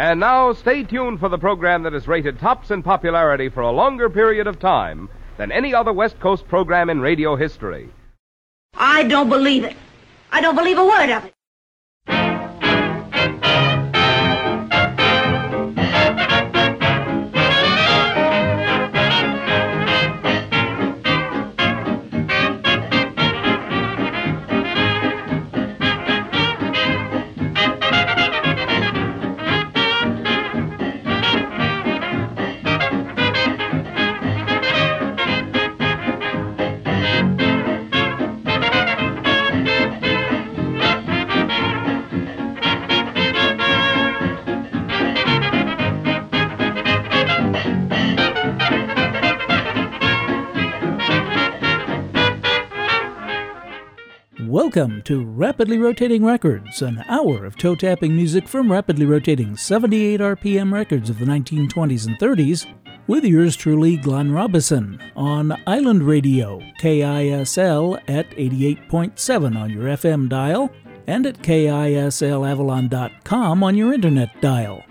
And now, stay tuned for the program that is rated tops in popularity for a longer period of time than any other West Coast program in radio history. I don't believe it. I don't believe a word of it. Welcome to Rapidly Rotating Records, an hour of toe tapping music from rapidly rotating 78 RPM records of the 1920s and 30s, with yours truly, Glenn Robison, on Island Radio, KISL at 88.7 on your FM dial, and at KISLAvalon.com on your internet dial.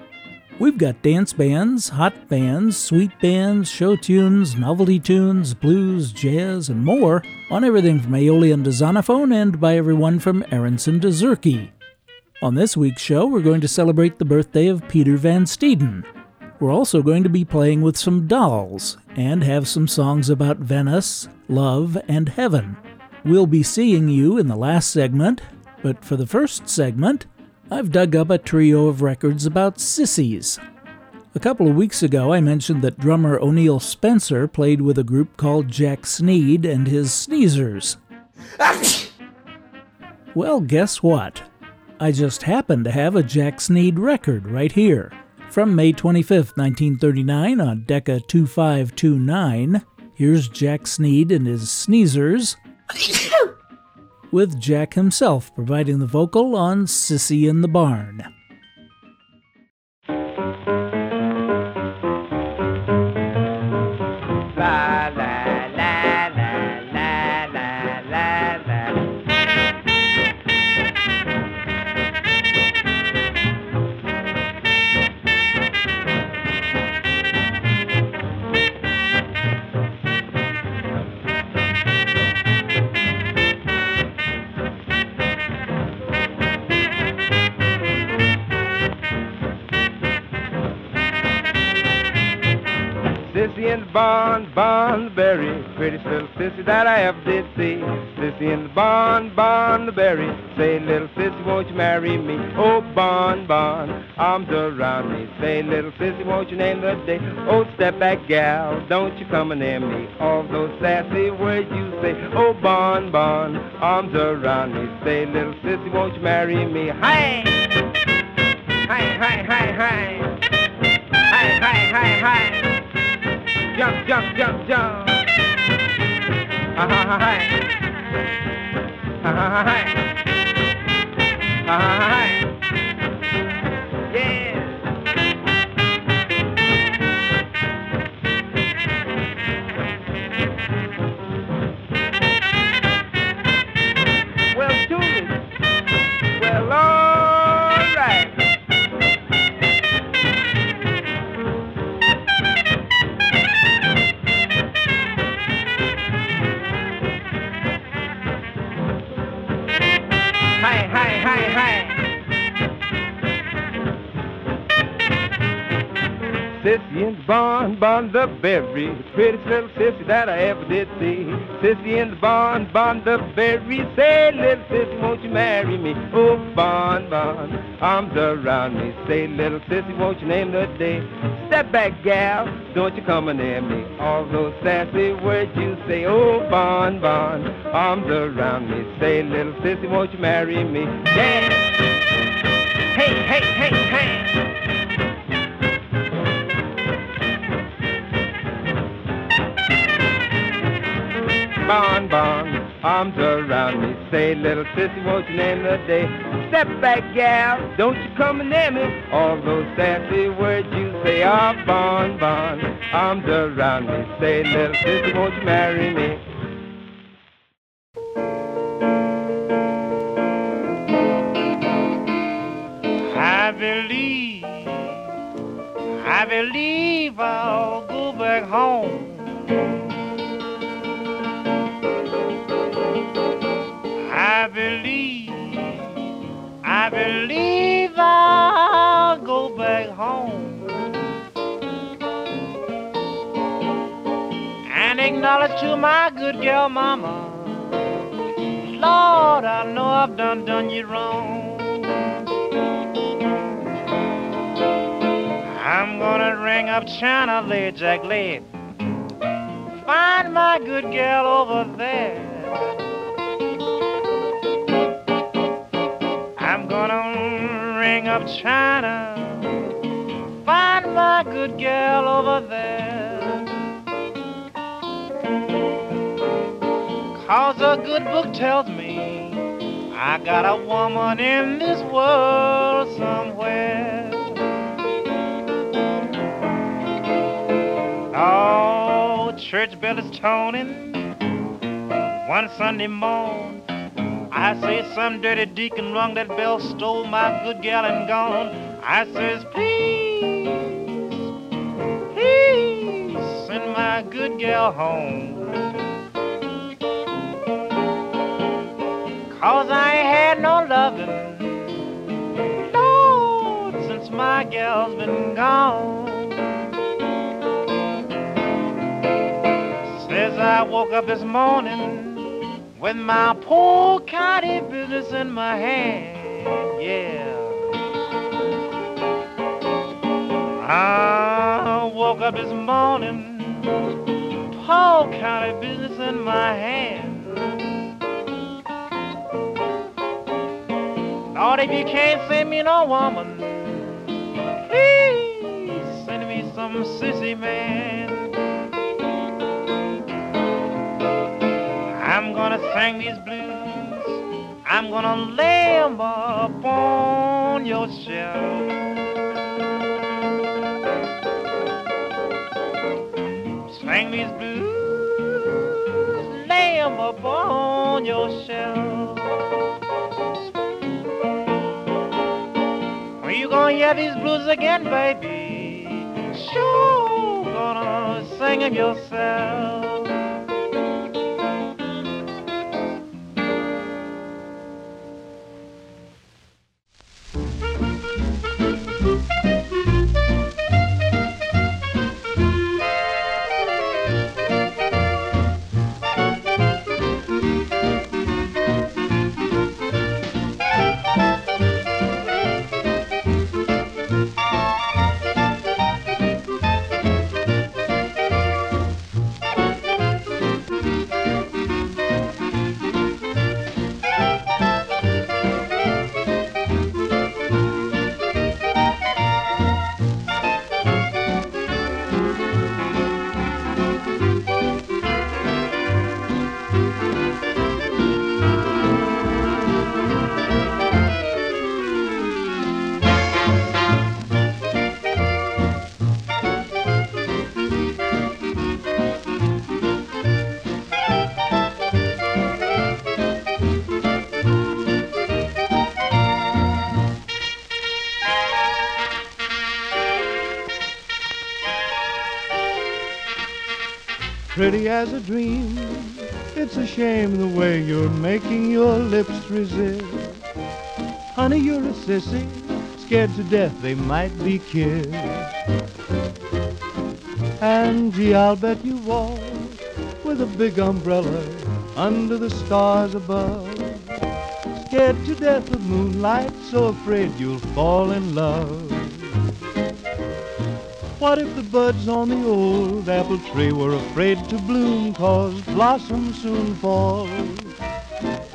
We've got dance bands, hot bands, sweet bands, show tunes, novelty tunes, blues, jazz, and more on everything from Aeolian to Zonophone and by everyone from Aaronson to Zurke. On this week's show, we're going to celebrate the birthday of Peter Van Steeden. We're also going to be playing with some dolls and have some songs about Venice, love, and heaven. We'll be seeing you in the last segment, but for the first segment, I've dug up a trio of records about sissies. A couple of weeks ago, I mentioned that drummer O'Neill Spencer played with a group called Jack Sneed and his Sneezers. well, guess what? I just happen to have a Jack Sneed record right here. From May 25, 1939 on Decca 2529, here's Jack Sneed and his Sneezers with Jack himself providing the vocal on Sissy in the Barn. prettiest little sissy that I ever did see. Sissy in the barn, barn the berry. Say, little sissy, won't you marry me? Oh, barn, barn, arms around me. Say, little sissy, won't you name the day? Oh, step back, gal, don't you come near me. All those sassy words you say. Oh, barn, barn, arms around me. Say, little sissy, won't you marry me? Hey! Hey, hey, hey, hey! Hey, hey, hey, hey! Jump, jump, jump, jump! Yeah. Barn, barn the berry, prettiest little sissy that I ever did see. Sissy in the barn, the berry, say little sissy, won't you marry me? Oh, Bon, Bon, arms around me, say little sissy, won't you name the day? Step back, gal, don't you come near me. All those sassy words you say, oh, Bon, Bon, arms around me, say little sissy, won't you marry me? Yeah. Hey, hey, hey, hey. Bon, bon, arms around me. Say, little sissy, won't you name the day? Step back, gal, don't you come near me. All those sassy words you say are bon, bon, arms around me. Say, little sissy, won't you marry me? I believe I believe I'll go back home. Believe, I believe I'll go back home and acknowledge to my good girl mama, Lord, I know I've done done you wrong. I'm gonna ring up China, lay Jack lay. Find my good girl over there. Gonna ring up China, find my good girl over there. Cause a good book tells me I got a woman in this world somewhere. Oh, church bell is toning one Sunday morn. I say some dirty deacon rung that bell, stole my good gal and gone. I says, please, please send my good gal home. Cause I ain't had no loving, Lord, since my gal's been gone. Says I woke up this morning with my poor county business in my hand, yeah. I woke up this morning, poor county business in my hand. Lord, if you can't send me no woman, please send me some sissy man. Sing these blues. I'm gonna lay 'em up on your shelf. Sing these blues, lay 'em up on your shelf. When you gonna hear these blues again, baby? Sure, gonna sing 'em yourself. Pretty as a dream. It's a shame the way you're making your lips resist. Honey, you're a sissy, scared to death they might be kissed. And gee, I'll bet you walk with a big umbrella under the stars above. Scared to death of moonlight, so afraid you'll fall in love. What if the buds on the old apple tree were afraid to bloom, cause blossoms soon fall?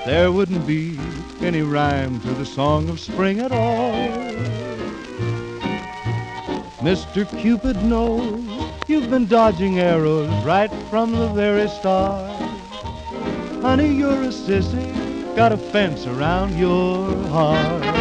There wouldn't be any rhyme to the song of spring at all. Mr. Cupid knows you've been dodging arrows right from the very start. Honey, you're a sissy, got a fence around your heart.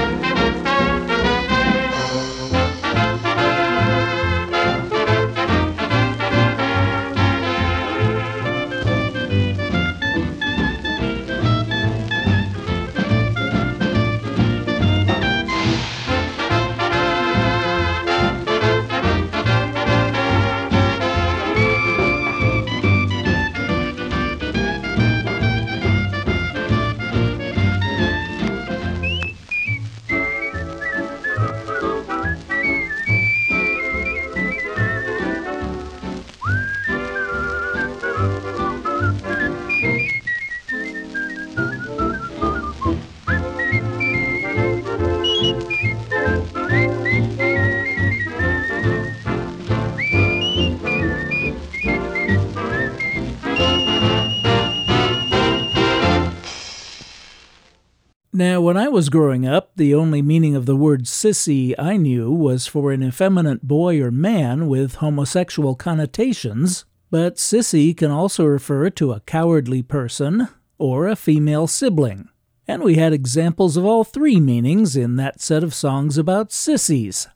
When I was growing up, the only meaning of the word sissy I knew was for an effeminate boy or man with homosexual connotations, but sissy can also refer to a cowardly person or a female sibling. And we had examples of all three meanings in that set of songs about sissies.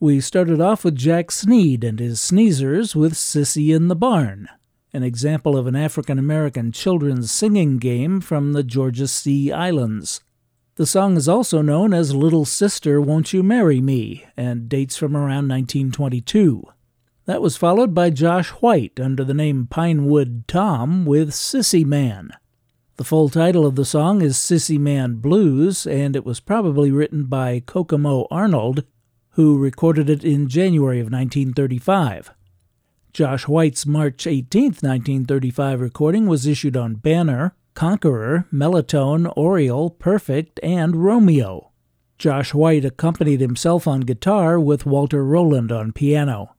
We started off with Jack Sneed and his Sneezers with Sissy in the Barn, an example of an African American children's singing game from the Georgia Sea Islands. The song is also known as Little Sister Won't You Marry Me and dates from around 1922. That was followed by Josh White under the name Pinewood Tom with Sissy Man. The full title of the song is Sissy Man Blues, and it was probably written by Kokomo Arnold who recorded it in January of 1935. Josh White's March 18, 1935 recording was issued on Banner, Conqueror, Melotone, Oriole, Perfect, and Romeo. Josh White accompanied himself on guitar with Walter Roland on piano.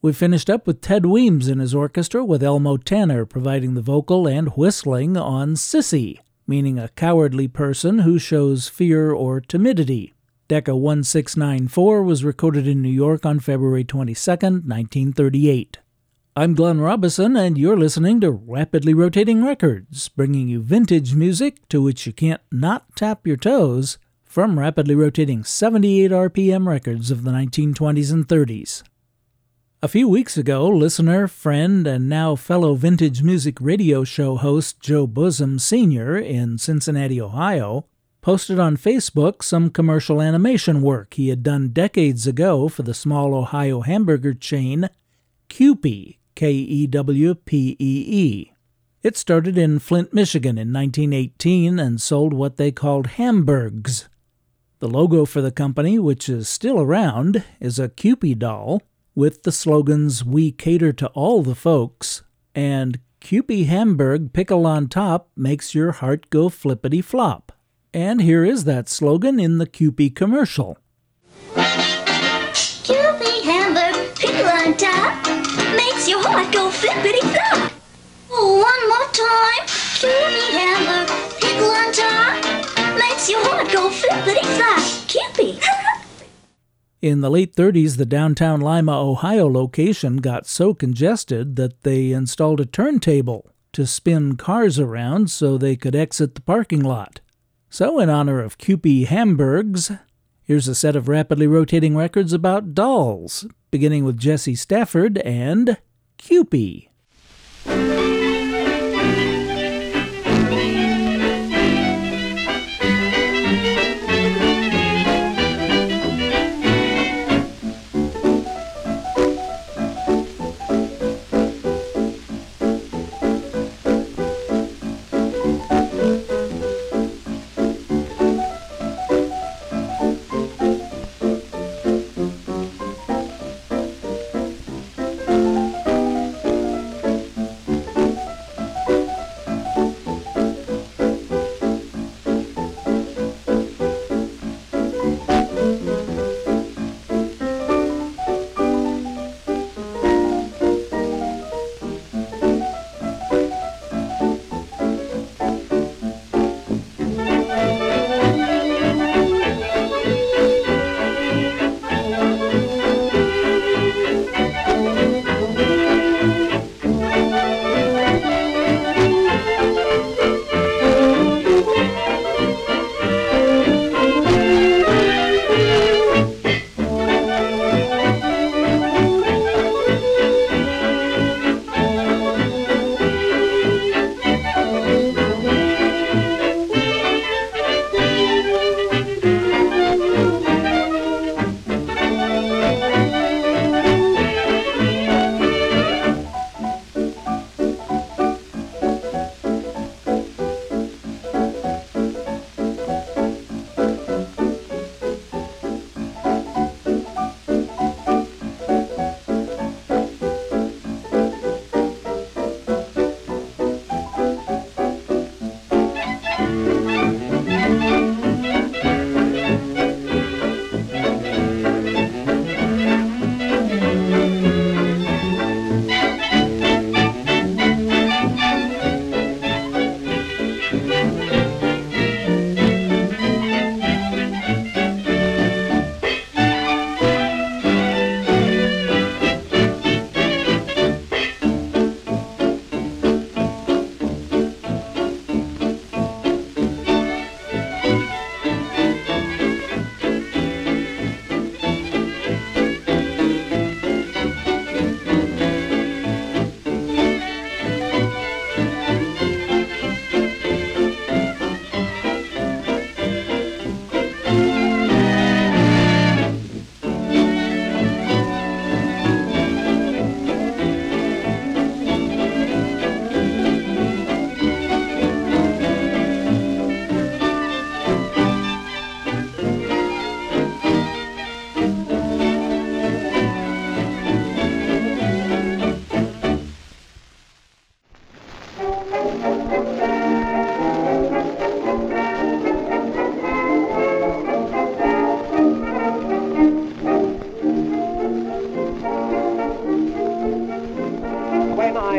We finished up with Ted Weems in his orchestra with Elmo Tanner providing the vocal and whistling on Sissy, meaning a cowardly person who shows fear or timidity. Decca 1694 was recorded in New York on February 22, 1938. I'm Glenn Robison, and you're listening to Rapidly Rotating Records, bringing you vintage music to which you can't not tap your toes from rapidly rotating 78 RPM records of the 1920s and 30s. A few weeks ago, listener, friend, and now fellow vintage music radio show host Joe Bosom Sr. in Cincinnati, Ohio, posted on Facebook some commercial animation work he had done decades ago for the small Ohio hamburger chain Kewpee, K E W P E E. It started in Flint, Michigan in 1918 and sold what they called hamburgs. The logo for the company, which is still around, is a Kewpie doll with the slogans We cater to all the folks and Kewpee Hamburg pickle on top makes your heart go flippity flop. And here is that slogan in the Kewpee commercial. Kewpee Hamburg, pickle on top, flippity flop. Oh, one more time. Hamburg, pickle on top, makes your heart go flop. In the late 30s, the downtown Lima, Ohio location got so congested that they installed a turntable to spin cars around so they could exit the parking lot. So, in honor of Kewpee Hamburgs, here's a set of rapidly rotating records about dolls, beginning with Jesse Stafford and Kewpie.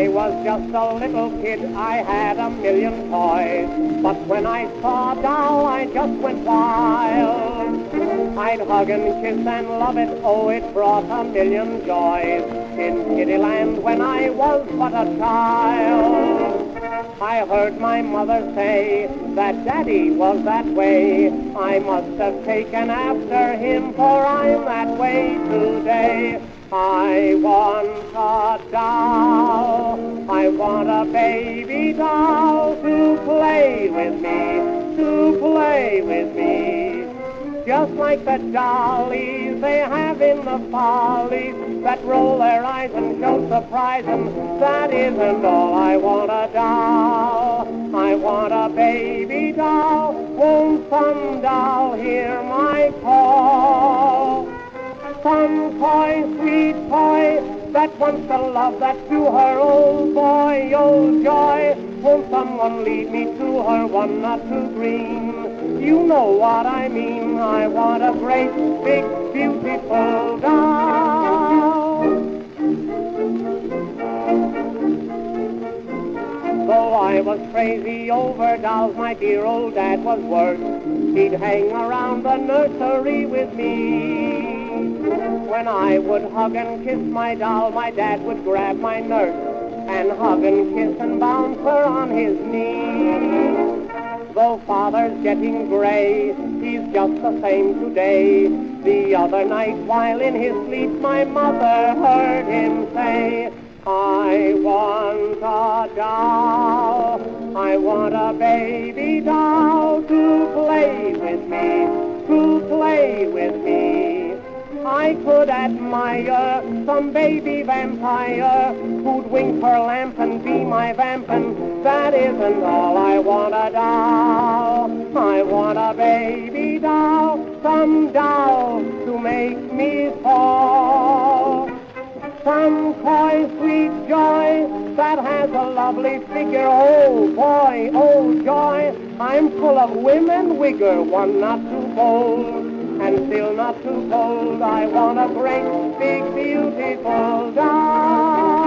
I was just a little kid, I had a million toys. But when I saw doll, I just went wild. I'd hug and kiss and love it, oh, it brought a million joys. In Kittyland when I was but a child. I heard my mother say that daddy was that way. I must have taken after him, for I'm that way today. I want a doll. I want a baby doll to play with me, to play with me. Just like the dollies they have in the follies that roll their eyes and show surprise, and that isn't all. I want a doll. I want a baby doll. Won't some doll hear my call? Some toy, sweet toy, that wants the love that's to her, old boy, old joy. Won't someone lead me to her, one not too green? You know what I mean. I want a great, big, beautiful doll. Though I was crazy over dolls, my dear old dad was worse. He'd hang around the nursery with me. When I would hug and kiss my doll, my dad would grab my nurse and hug and kiss and bounce her on his knee. Though father's getting gray, he's just the same today. The other night, while in his sleep, my mother heard him say, I want a doll. I want a baby doll to play with me, I could admire some baby vampire who'd wink her lamp and be my vamp, and that isn't all. I want a doll. I want a baby doll, some doll to make me fall. Some toy, sweet joy that has a lovely figure. Oh boy, oh joy, I'm full of and vigor, one not too bold and still not too cold. I want a great, big, beautiful doll.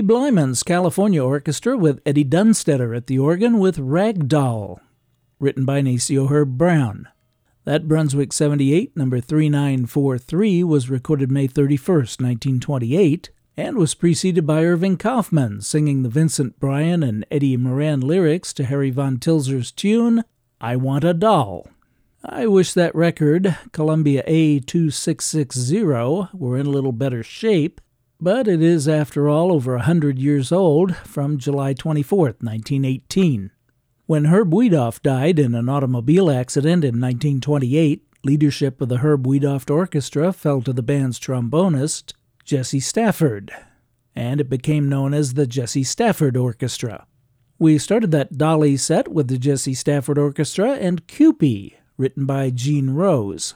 Lyman's California Orchestra with Eddie Dunstedter at the organ with Rag Doll, written by Nacio Herb Brown. That Brunswick 78, number 3943, was recorded May 31, 1928, and was preceded by Irving Kaufman singing the Vincent Bryan and Eddie Moran lyrics to Harry Von Tilzer's tune, I Want a Doll. I wish that record, Columbia A2660, were in a little better shape, but it is, after all, over a hundred years old from July 24, 1918. When Herb Wiedoeft died in an automobile accident in 1928, leadership of the Herb Wiedoeft Orchestra fell to the band's trombonist, Jesse Stafford, and it became known as the Jesse Stafford Orchestra. We started that Dolly set with the Jesse Stafford Orchestra and Kewpie, written by Gene Rose.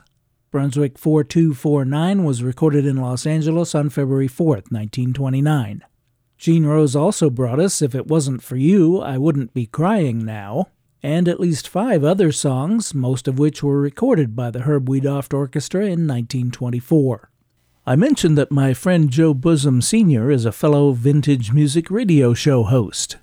Brunswick 4249 was recorded in Los Angeles on February 4, 1929. Gene Rose also brought us If It Wasn't For You, I Wouldn't Be Crying Now, and at least five other songs, most of which were recorded by the Herb Wiedoeft Orchestra in 1924. I mentioned that my friend Joe Bosom Sr. is a fellow vintage music radio show host.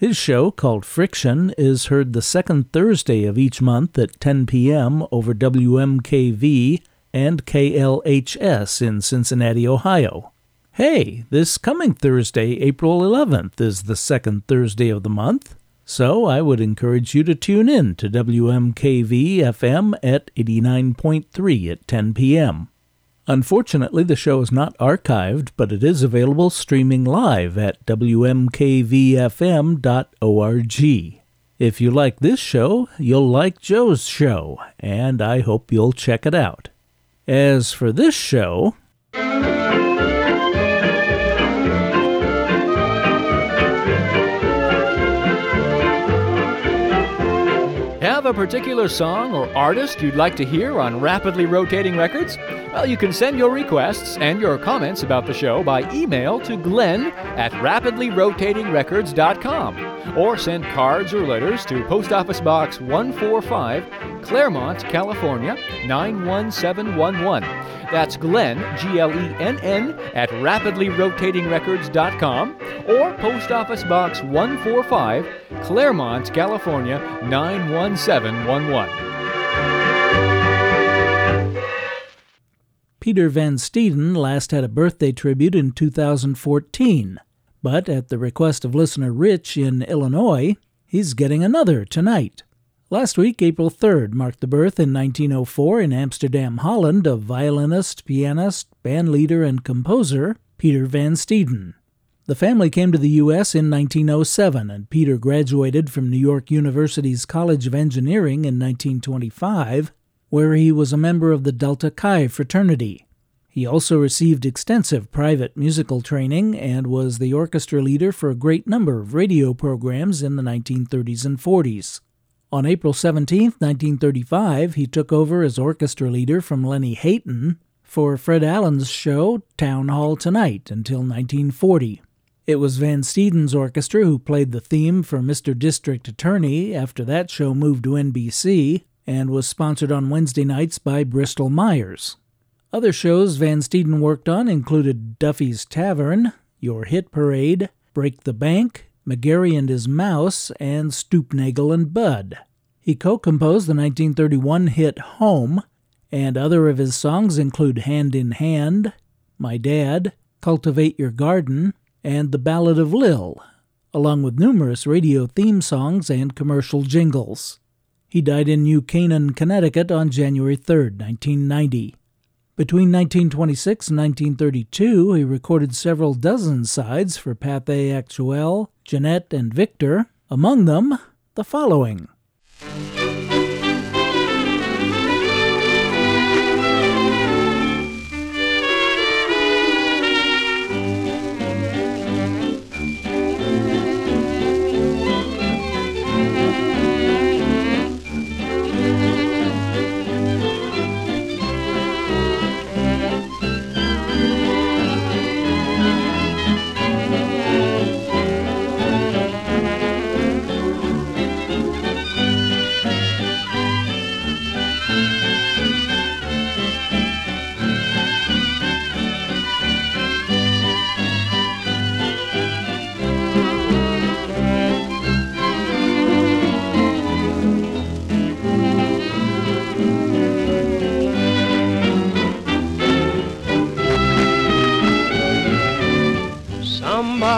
His show, called Friction, is heard the second Thursday of each month at 10 p.m. over WMKV and KLHS in Cincinnati, Ohio. Hey, this coming Thursday, April 11th, is the second Thursday of the month, so I would encourage you to tune in to WMKV FM at 89.3 at 10 p.m. Unfortunately, the show is not archived, but it is available streaming live at WMKVFM.org. If you like this show, you'll like Joe's show, and I hope you'll check it out. As for this show, a particular song or artist you'd like to hear on Rapidly Rotating Records? Well, you can send your requests and your comments about the show by email to glenn at rapidlyrotatingrecords.com or send cards or letters to Post Office Box 145, Claremont, California 91711. That's Glenn, G L E N N, at rapidlyrotatingrecords.com or Post Office Box 145, Claremont, California 91711. Peter Van Steeden last had a birthday tribute in 2014, but at the request of listener Rich in Illinois, he's getting another tonight. Last week, April 3rd, marked the birth in 1904 in Amsterdam, Holland, of violinist, pianist, bandleader, and composer Peter Van Steeden. The family came to the U.S. in 1907, and Peter graduated from New York University's College of Engineering in 1925 where he was a member of the Delta Chi fraternity. He also received extensive private musical training and was the orchestra leader for a great number of radio programs in the 1930s and 40s. On April 17, 1935, he took over as orchestra leader from Lenny Hayton for Fred Allen's show Town Hall Tonight until 1940. It was Van Steeden's orchestra who played the theme for Mr. District Attorney after that show moved to NBC, and was sponsored on Wednesday nights by Bristol Myers. Other shows Van Steeden worked on included Duffy's Tavern, Your Hit Parade, Break the Bank, McGarry and His Mouse, and Stoopnagle and Budd. He co composed the 1931 hit Home, and other of his songs include Hand in Hand, My Dad, Cultivate Your Garden, and The Ballad of Lil, along with numerous radio theme songs and commercial jingles. He died in New Canaan, Connecticut on January 3, 1990. Between 1926 and 1932, he recorded several dozen sides for Pathé Actuelle, Gennett, and Victor, among them the following.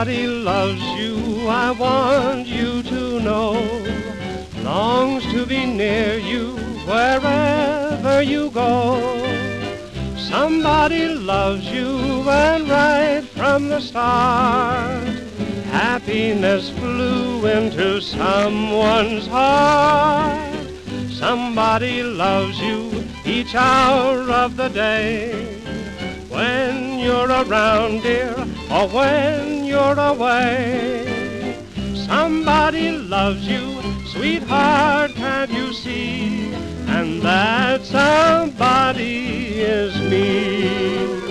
I want you to know longs to be near you wherever you go. Somebody loves you and right from the start happiness flew into someone's heart. Somebody loves you each hour of the day. When you're around, dear, or when you're away. Somebody loves you, sweetheart, can't you see? And that somebody is me.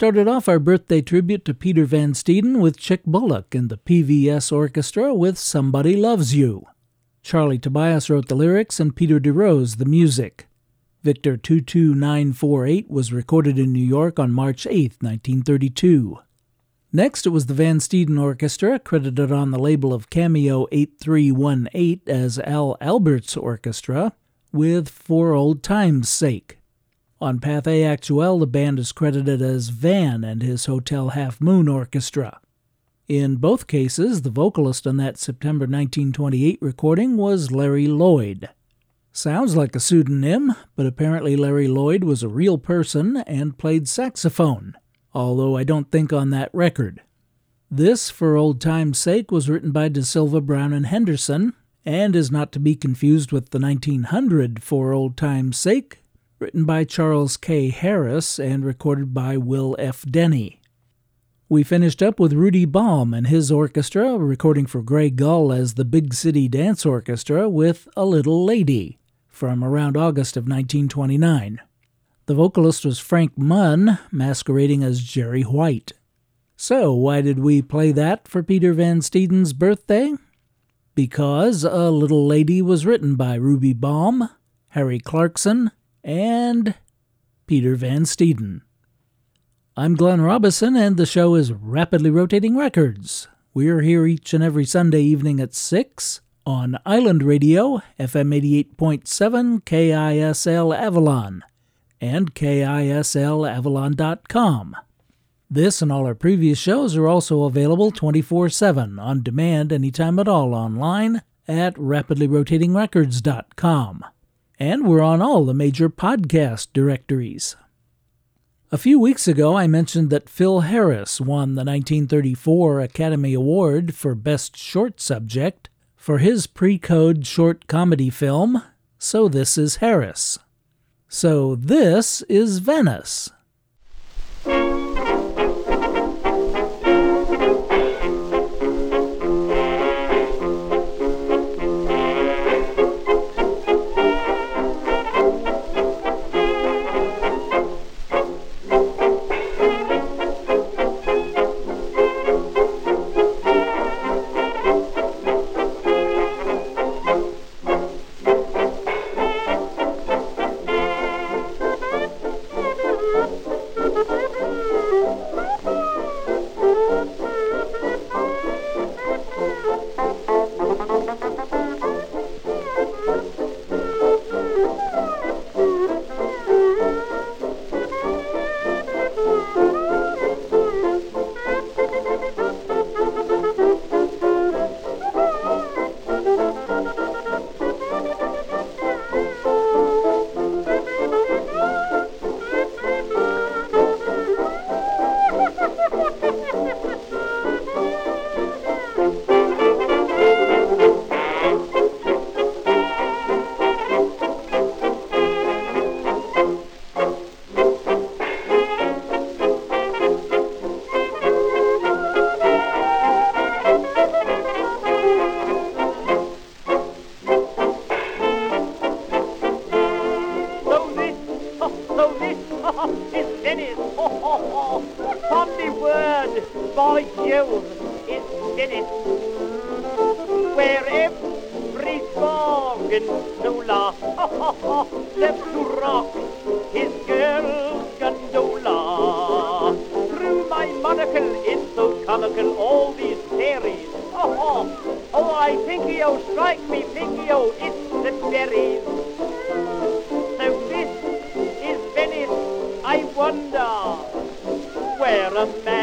Started off our birthday tribute to Peter Van Steeden with Chick Bullock and the PVS Orchestra with Somebody Loves You. Charlie Tobias wrote the lyrics and Peter DeRose the music. Victor 22948 was recorded in New York on March 8, 1932. Next, it was the Van Steeden Orchestra, credited on the label of Cameo 8318 as Al Albert's Orchestra, with For Old Time's Sake. On Pathé Actuelle, the band is credited as Van and his Hotel Half Moon Orchestra. In both cases, the vocalist on that September 1928 recording was Larry Lloyd. Sounds like a pseudonym, but apparently Larry Lloyd was a real person and played saxophone, although I don't think on that record. This, for old time's sake, was written by DeSylva, Brown, and Henderson, and is not to be confused with the 1900 For Old Time's Sake, written by Charles K. Harris and recorded by Will F. Denny. We finished up with Rudy Baum and his orchestra, recording for Grey Gull as the Big City Dance Orchestra with A Little Lady from around August of 1929. The vocalist was Frank Munn, masquerading as Jerry White. So, why did we play that for Peter Van Steeden's birthday? Because A Little Lady was written by Ruby Baum, Harry Clarkson, and Peter Van Steeden. I'm Glenn Robison, and the show is Rapidly Rotating Records. We're here each and every Sunday evening at 6 on Island Radio, FM 88.7 KISL Avalon, and KISLAvalon.com. This and all our previous shows are also available 24 7 on demand anytime at all online at rapidlyrotatingrecords.com and we're on all the major podcast directories. A few weeks ago, I mentioned that Phil Harris won the 1934 Academy Award for Best Short Subject for his pre code short comedy film, So This Is Harris. So This is Venice. Loves to rock his girl's gondola. Through my monocle, it's so comical, all these fairies. Oh, ho! oh, I think-o, strike me pinky-o, it's the berries. So this is Venice, I wonder, where a man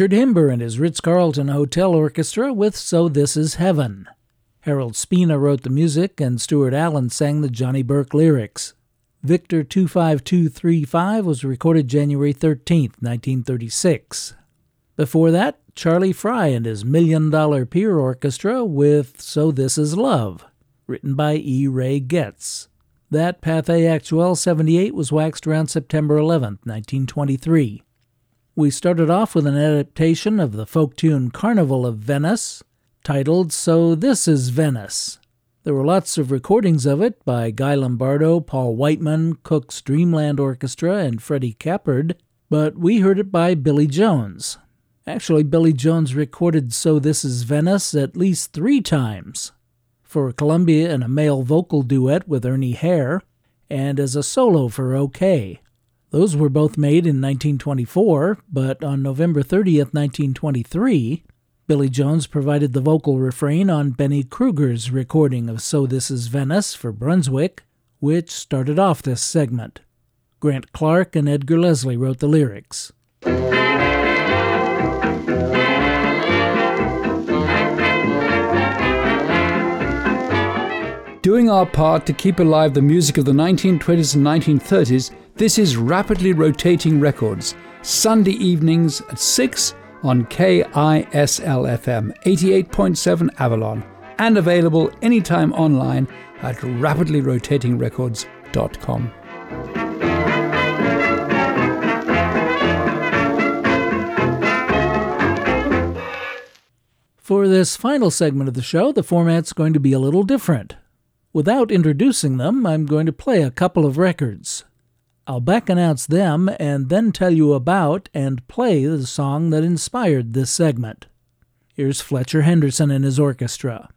Richard Himber and his Ritz Carlton Hotel Orchestra with So This Is Heaven. Harold Spina wrote the music, and Stuart Allen sang the Johnny Burke lyrics. Victor 25235 was recorded January 13, 1936. Before that, Charlie Fry and his Million Dollar Pier Orchestra with So This Is Love, written by E. Ray Goetz. That Pathé Actuelle 78 was waxed around September 11, 1923. We started off with an adaptation of the folk tune Carnival of Venice, titled So This Is Venice. There were lots of recordings of it by Guy Lombardo, Paul Whiteman, Cook's Dreamland Orchestra, and Freddie Keppard, but we heard it by Billy Jones. Actually, Billy Jones recorded So This Is Venice at least three times for Columbia in a male vocal duet with Ernie Hare, and as a solo for OKeh. Those were both made in 1924, but on November 30th, 1923, Billy Jones provided the vocal refrain on Benny Krueger's recording of So This Is Venice for Brunswick, which started off this segment. Grant Clark and Edgar Leslie wrote the lyrics. Doing our part to keep alive the music of the 1920s and 1930s, this is Rapidly Rotating Records, Sunday evenings at 6 on KISL FM 88.7 Avalon, and available anytime online at rapidlyrotatingrecords.com. For this final segment of the show, the format's going to be a little different. Without introducing them, I'm going to play a couple of records. I'll back announce them and then tell you about and play the song that inspired this segment. Here's Fletcher Henderson and his orchestra.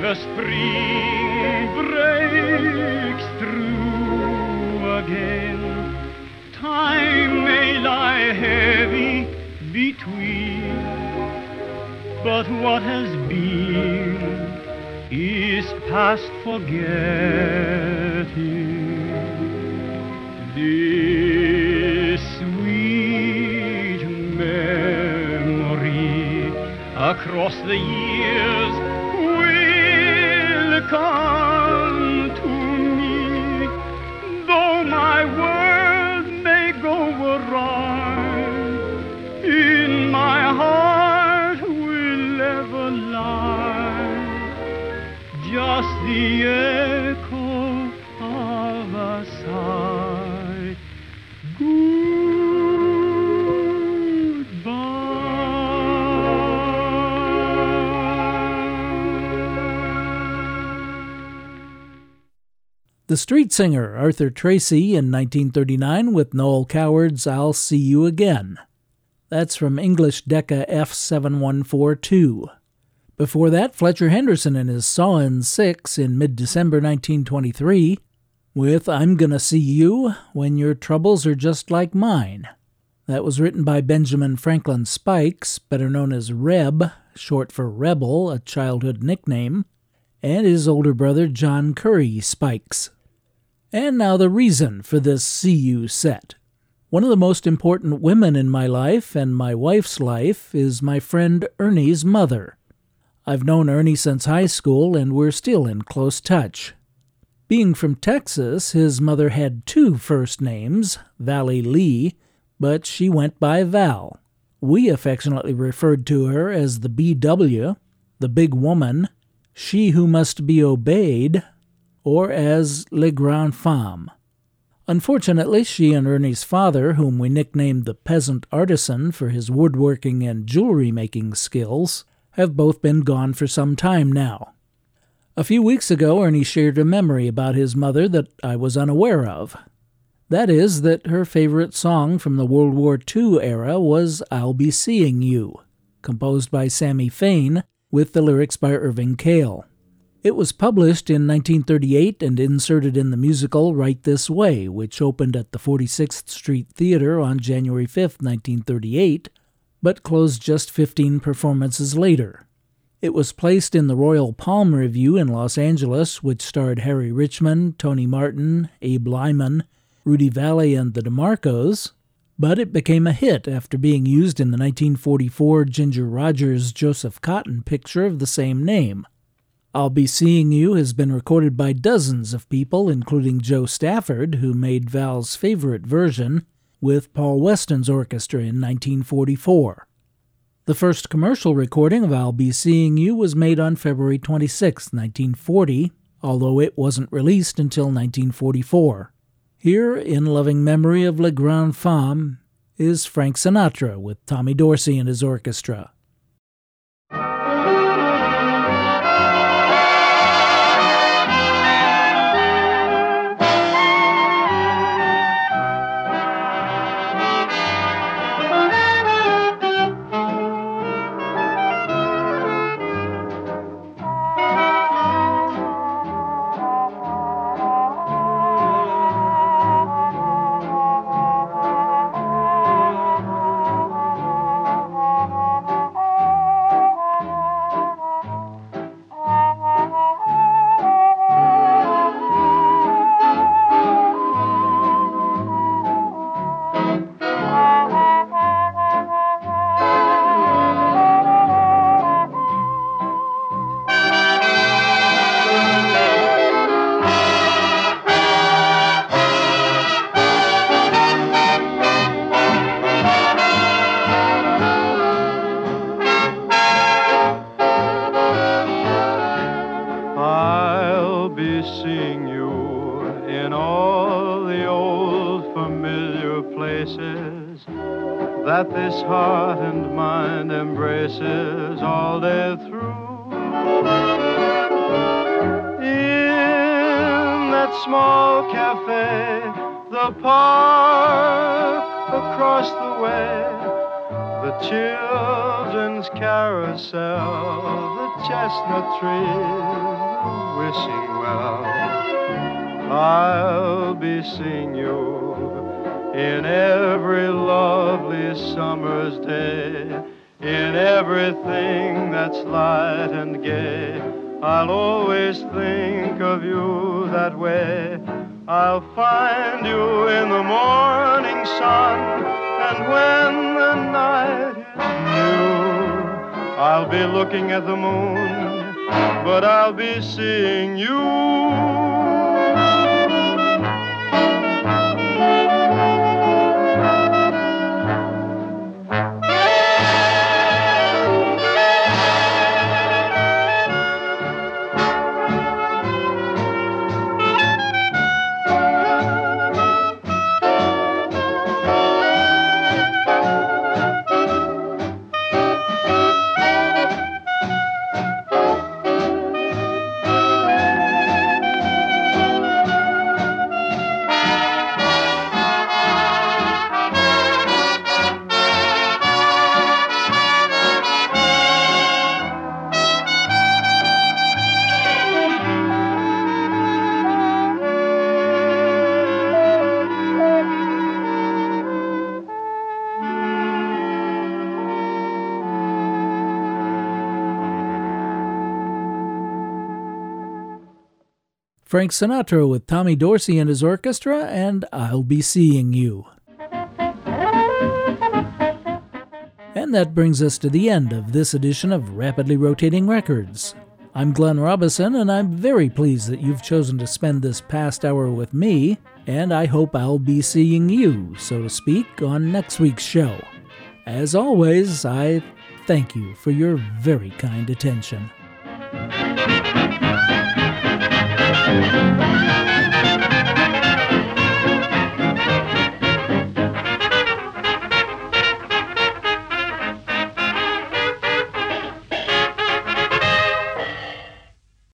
Whenever The street singer Arthur Tracy in 1939 with Noel Coward's I'll See You Again. That's from English Decca F7142. Before that, Fletcher Henderson and his Sawin' Six in mid December 1923 with I'm Gonna See You When Your Troubles Are Just Like Mine. That was written by Benjamin Franklin Spikes, better known as Reb, short for Rebel, a childhood nickname, and his older brother John Curry Spikes. And now the reason for this You set. One of the most important women in my life and my wife's life is my friend Ernie's mother. I've known Ernie since high school and we're still in close touch. Being from Texas, his mother had two first names, Valley Lee, but she went by Val. We affectionately referred to her as the BW, the big woman, she who must be obeyed, or as Le Grand Femme. Unfortunately, she and Ernie's father, whom we nicknamed the peasant artisan for his woodworking and jewelry making skills, have both been gone for some time now. A few weeks ago, Ernie shared a memory about his mother that I was unaware of. That is, that her favorite song from the World War II era was I'll Be Seeing You, composed by Sammy Fain, with the lyrics by Irving Kahal. It was published in 1938 and inserted in the musical Right This Way, which opened at the 46th Street Theater on January 5, 1938, but closed just 15 performances later. It was placed in the Royal Palm Revue in Los Angeles, which starred Harry Richman, Tony Martin, Abe Lyman, Rudy Vallée, and the DeMarcos, but it became a hit after being used in the 1944 Ginger Rogers Joseph Cotten picture of the same name. I'll Be Seeing You has been recorded by dozens of people, including Jo Stafford, who made Val's favorite version, with Paul Weston's orchestra in 1944. The first commercial recording of I'll Be Seeing You was made on February 26, 1940, although it wasn't released until 1944. Here, in loving memory of Le Grand Femme, is Frank Sinatra with Tommy Dorsey and his orchestra. Be looking at the moon, but I'll be seeing you. Frank Sinatra with Tommy Dorsey and his orchestra, and I'll Be Seeing You. And that brings us to the end of this edition of Rapidly Rotating Records. I'm Glenn Robison, and I'm very pleased that you've chosen to spend this past hour with me, and I hope I'll be seeing you, so to speak, on next week's show. As always, I thank you for your very kind attention. Thank you.